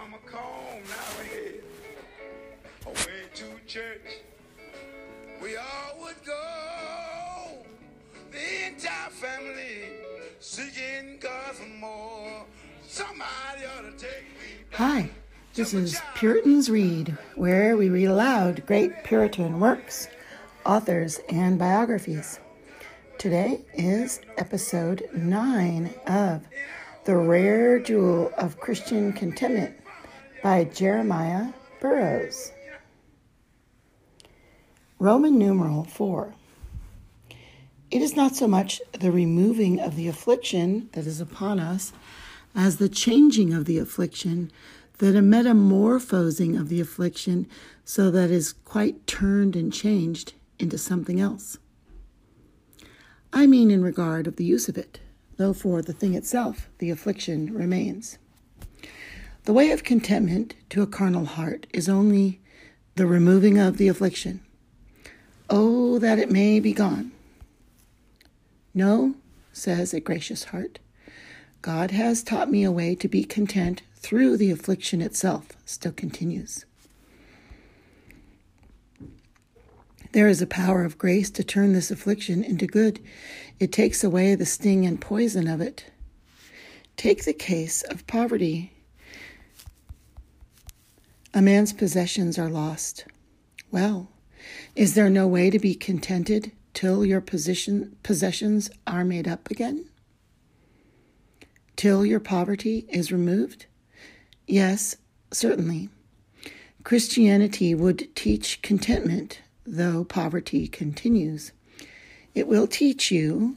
Mama comb now ahead. Away to church. We all would go. The entire family seeking God for more. Somebody ought to take me. Hi, this is. Puritans Read, where we read aloud great Puritan works, authors, and biographies. Today is episode 9 of The Rare Jewel of Christian Contentment by Jeremiah Burroughs. Roman numeral 4. It is not so much the removing of the affliction that is upon us as the changing of the affliction, that a metamorphosing of the affliction so that is quite turned and changed into something else. I mean in regard of the use of it, though for the thing itself the affliction remains. The way of contentment to a carnal heart is only the removing of the affliction. Oh, that it may be gone. No, says a gracious heart. God has taught me a way to be content through the affliction itself, still continues. There is a power of grace to turn this affliction into good. It takes away the sting and poison of it. Take the case of poverty. A man's possessions are lost. Well, is there no way to be contented till your position, possessions are made up again? Till your poverty is removed? Yes, certainly. Christianity would teach contentment, though poverty continues. It will teach you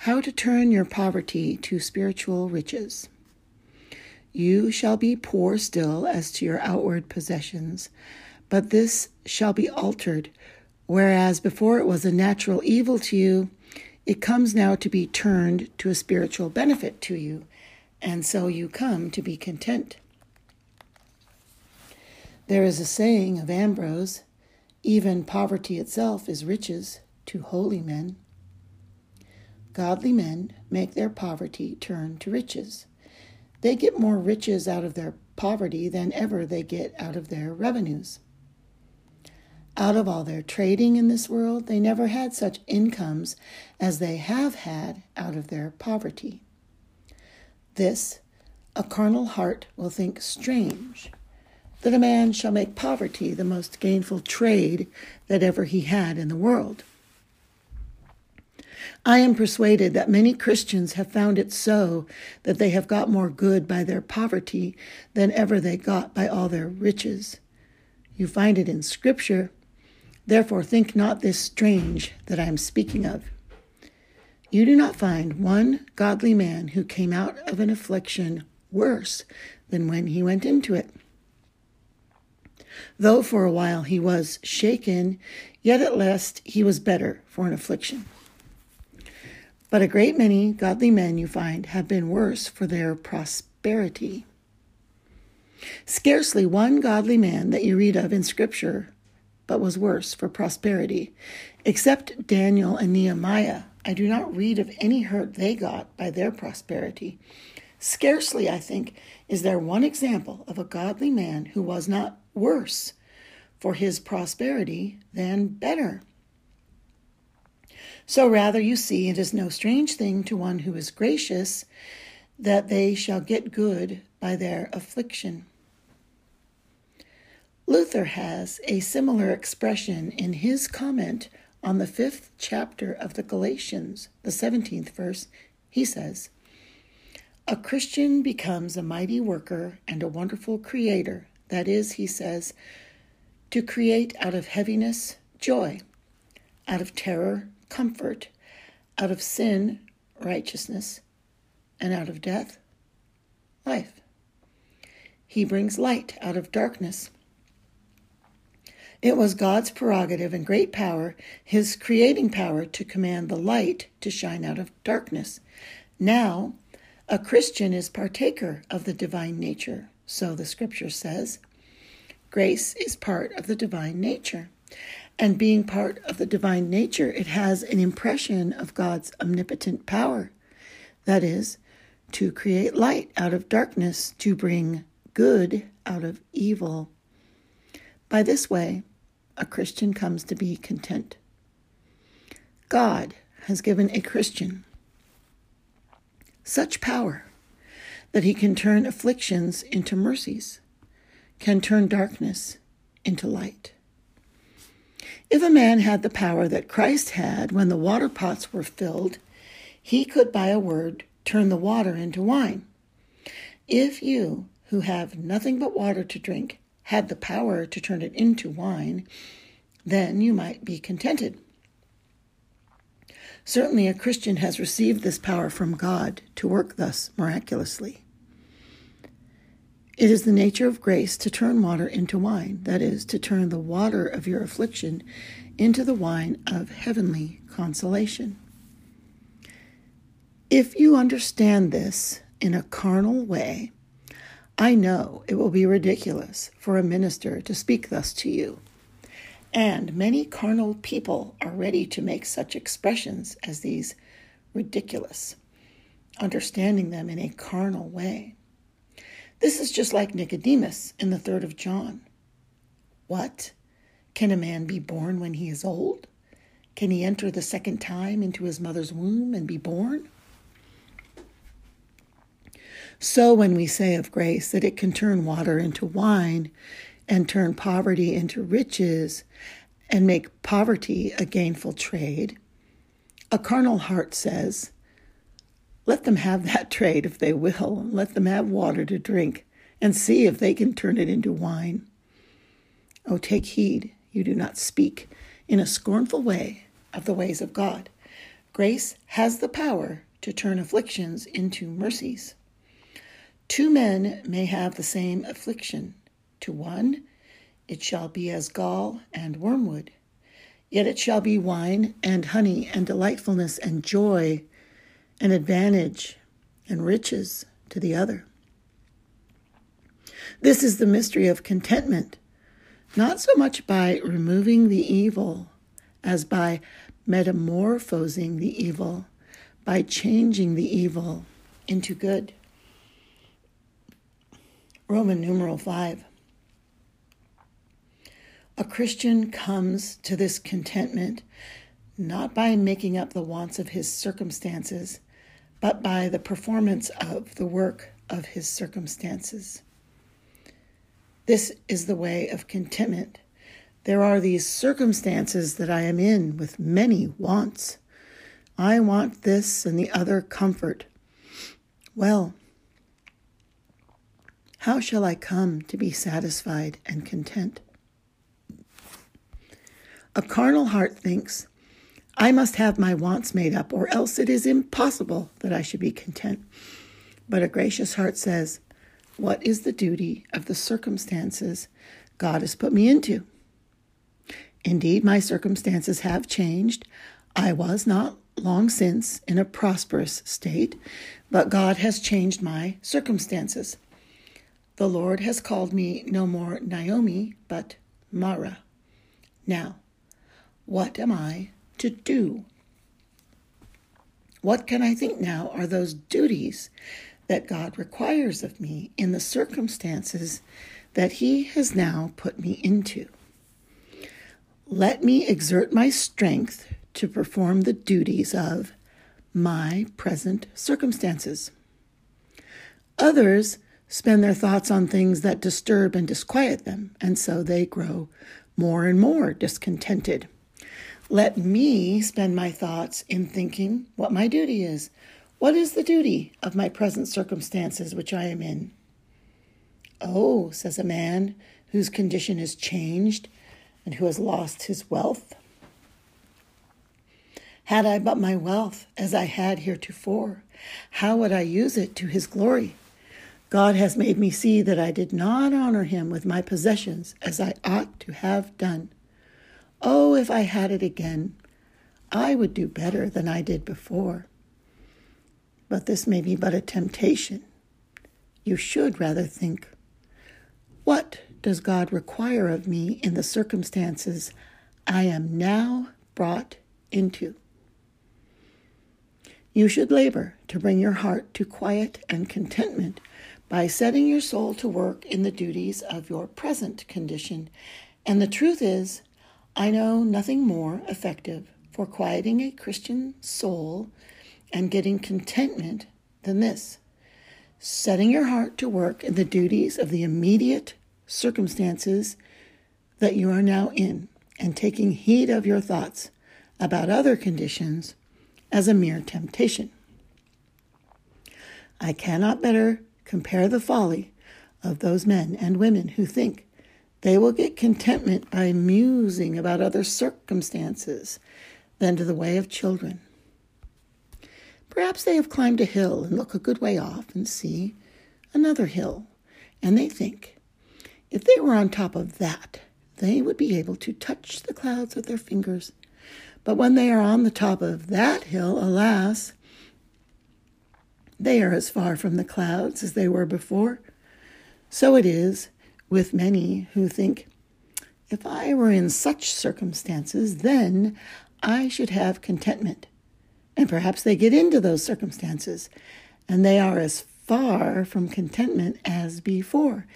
how to turn your poverty to spiritual riches. You shall be poor still as to your outward possessions, but this shall be altered, whereas before it was a natural evil to you, it comes now to be turned to a spiritual benefit to you, and so you come to be content. There is a saying of Ambrose even poverty itself is riches to holy men. Godly men make their poverty turn to riches. They get more riches out of their poverty than ever they get out of their revenues. Out of all their trading in this world, they never had such incomes as they have had out of their poverty. This a carnal heart will think strange that a man shall make poverty the most gainful trade that ever he had in the world. I am persuaded that many Christians have found it so that they have got more good by their poverty than ever they got by all their riches. You find it in Scripture. Therefore, think not this strange that I am speaking of. You do not find one godly man who came out of an affliction worse than when he went into it. Though for a while he was shaken, yet at last he was better for an affliction. But a great many godly men you find have been worse for their prosperity. Scarcely one godly man that you read of in Scripture but was worse for prosperity. Except Daniel and Nehemiah, I do not read of any hurt they got by their prosperity. Scarcely, I think, is there one example of a godly man who was not worse for his prosperity than better. So rather, you see, it is no strange thing to one who is gracious that they shall get good by their affliction. Luther has a similar expression in his comment on the fifth chapter of the Galatians, the 17th verse. He says, A Christian becomes a mighty worker and a wonderful creator. That is, he says, to create out of heaviness, joy, out of terror, comfort, out of sin, righteousness, and out of death, life. He brings light out of darkness. It was God's prerogative and great power, his creating power, to command the light to shine out of darkness. Now, a Christian is partaker of the divine nature, so the scripture says. Grace is part of the divine nature. And being part of the divine nature, it has an impression of God's omnipotent power. That is, to create light out of darkness, to bring good out of evil. By this way, a Christian comes to be content. God has given a Christian such power that he can turn afflictions into mercies, can turn darkness into light. If a man had the power that Christ had when the water pots were filled, he could by a word turn the water into wine. If you, who have nothing but water to drink, had the power to turn it into wine, then you might be contented. Certainly, a Christian has received this power from God to work thus miraculously. It is the nature of grace to turn water into wine, that is, to turn the water of your affliction into the wine of heavenly consolation. If you understand this in a carnal way, I know it will be ridiculous for a minister to speak thus to you. And many carnal people are ready to make such expressions as these ridiculous, understanding them in a carnal way. This is just like Nicodemus in the third of John. What? Can a man be born when he is old? Can he enter the second time into his mother's womb and be born? So, when we say of grace that it can turn water into wine, and turn poverty into riches and make poverty a gainful trade, a carnal heart says, let them have that trade if they will, let them have water to drink, and see if they can turn it into wine. Oh, take heed you do not speak in a scornful way of the ways of God. Grace has the power to turn afflictions into mercies. Two men may have the same affliction to one, it shall be as gall and wormwood. Yet it shall be wine and honey and delightfulness and joy and advantage and riches to the other. This is the mystery of contentment, not so much by removing the evil as by metamorphosing the evil, by changing the evil into good. Roman numeral 5. A Christian comes to this contentment not by making up the wants of his circumstances, but by the performance of the work of his circumstances. This is the way of contentment. There are these circumstances that I am in with many wants. I want this and the other comfort. Well, how shall I come to be satisfied and content? A carnal heart thinks, I must have my wants made up, or else it is impossible that I should be content. But a gracious heart says, What is the duty of the circumstances God has put me into? Indeed, my circumstances have changed. I was not long since in a prosperous state, but God has changed my circumstances. The Lord has called me no more Naomi, but Mara. Now, what am I to do? What can I think now are those duties that God requires of me in the circumstances that He has now put me into? Let me exert my strength to perform the duties of my present circumstances. Others spend their thoughts on things that disturb and disquiet them, and so they grow more and more discontented. Let me spend my thoughts in thinking what my duty is. What is the duty of my present circumstances which I am in? Oh, says a man whose condition is changed and who has lost his wealth. Had I but my wealth as I had heretofore, how would I use it to his glory? God has made me see that I did not honor him with my possessions as I ought to have done. Oh, if I had it again, I would do better than I did before. But this may be but a temptation. You should rather think, what does God require of me in the circumstances I am now brought into? You should labor to bring your heart to quiet and contentment by setting your soul to work in the duties of your present condition. And the truth is, I know nothing more effective for quieting a Christian soul and getting contentment than this setting your heart to work in the duties of the immediate circumstances that you are now in and taking heed of your thoughts about other conditions as a mere temptation. I cannot better compare the folly of those men and women who think they will get contentment by musing about other circumstances than to the way of children. Perhaps they have climbed a hill and look a good way off and see another hill, and they think if they were on top of that, they would be able to touch the clouds with their fingers. But when they are on the top of that hill, alas, they are as far from the clouds as they were before. So it is with many who think, if I were in such circumstances, then I should have contentment. And perhaps they get into those circumstances and they are as far from contentment as before.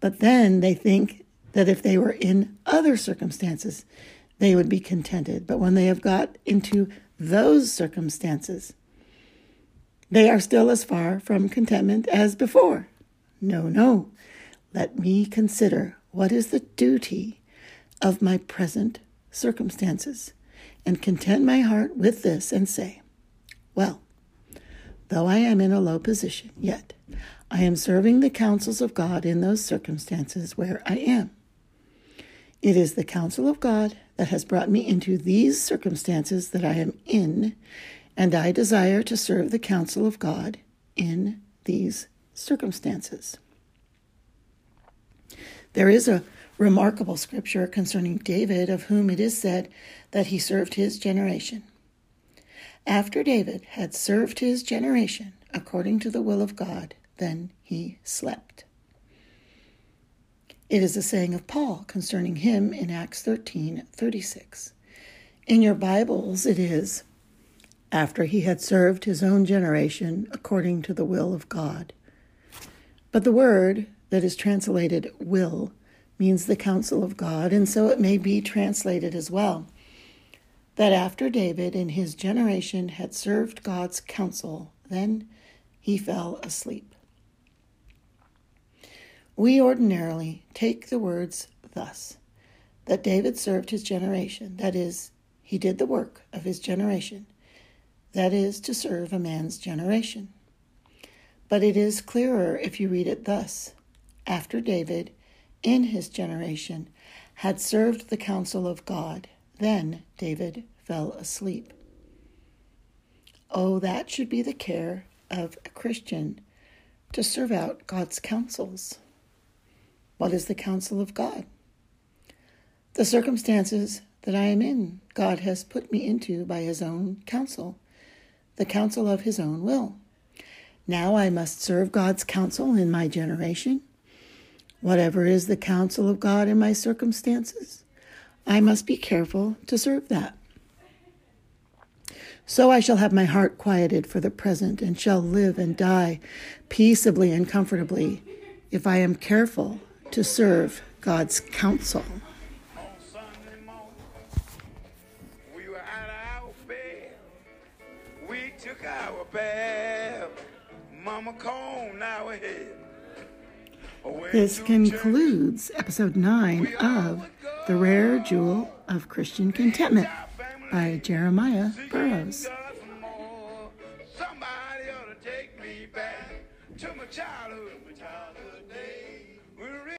But then they think that if they were in other circumstances, they would be contented. But when they have got into those circumstances, they are still as far from contentment as before. No, no. Let me consider what is the duty of my present circumstances and content my heart with this and say, Well, though I am in a low position, yet I am serving the counsels of God in those circumstances where I am. It is the counsel of God that has brought me into these circumstances that I am in, and I desire to serve the counsel of God in these circumstances. There is a remarkable scripture concerning David, of whom it is said that he served his generation. After David had served his generation according to the will of God, then he slept. It is a saying of Paul concerning him in Acts 13 36. In your Bibles, it is, after he had served his own generation according to the will of God. But the word that is translated will means the counsel of God, and so it may be translated as well that after David in his generation had served God's counsel, then he fell asleep. We ordinarily take the words thus that David served his generation, that is, he did the work of his generation, that is, to serve a man's generation. But it is clearer if you read it thus after David, in his generation, had served the counsel of God, then David fell asleep. Oh, that should be the care of a Christian to serve out God's counsels. What is the counsel of God? The circumstances that I am in, God has put me into by His own counsel, the counsel of His own will. Now I must serve God's counsel in my generation Whatever is the counsel of God in my circumstances, I must be careful to serve that. So I shall have my heart quieted for the present and shall live and die peaceably and comfortably if I am careful to serve God's counsel. Mama combed our head. This concludes episode 9 of The Rare Jewel of Christian Contentment by Jeremiah Burroughs.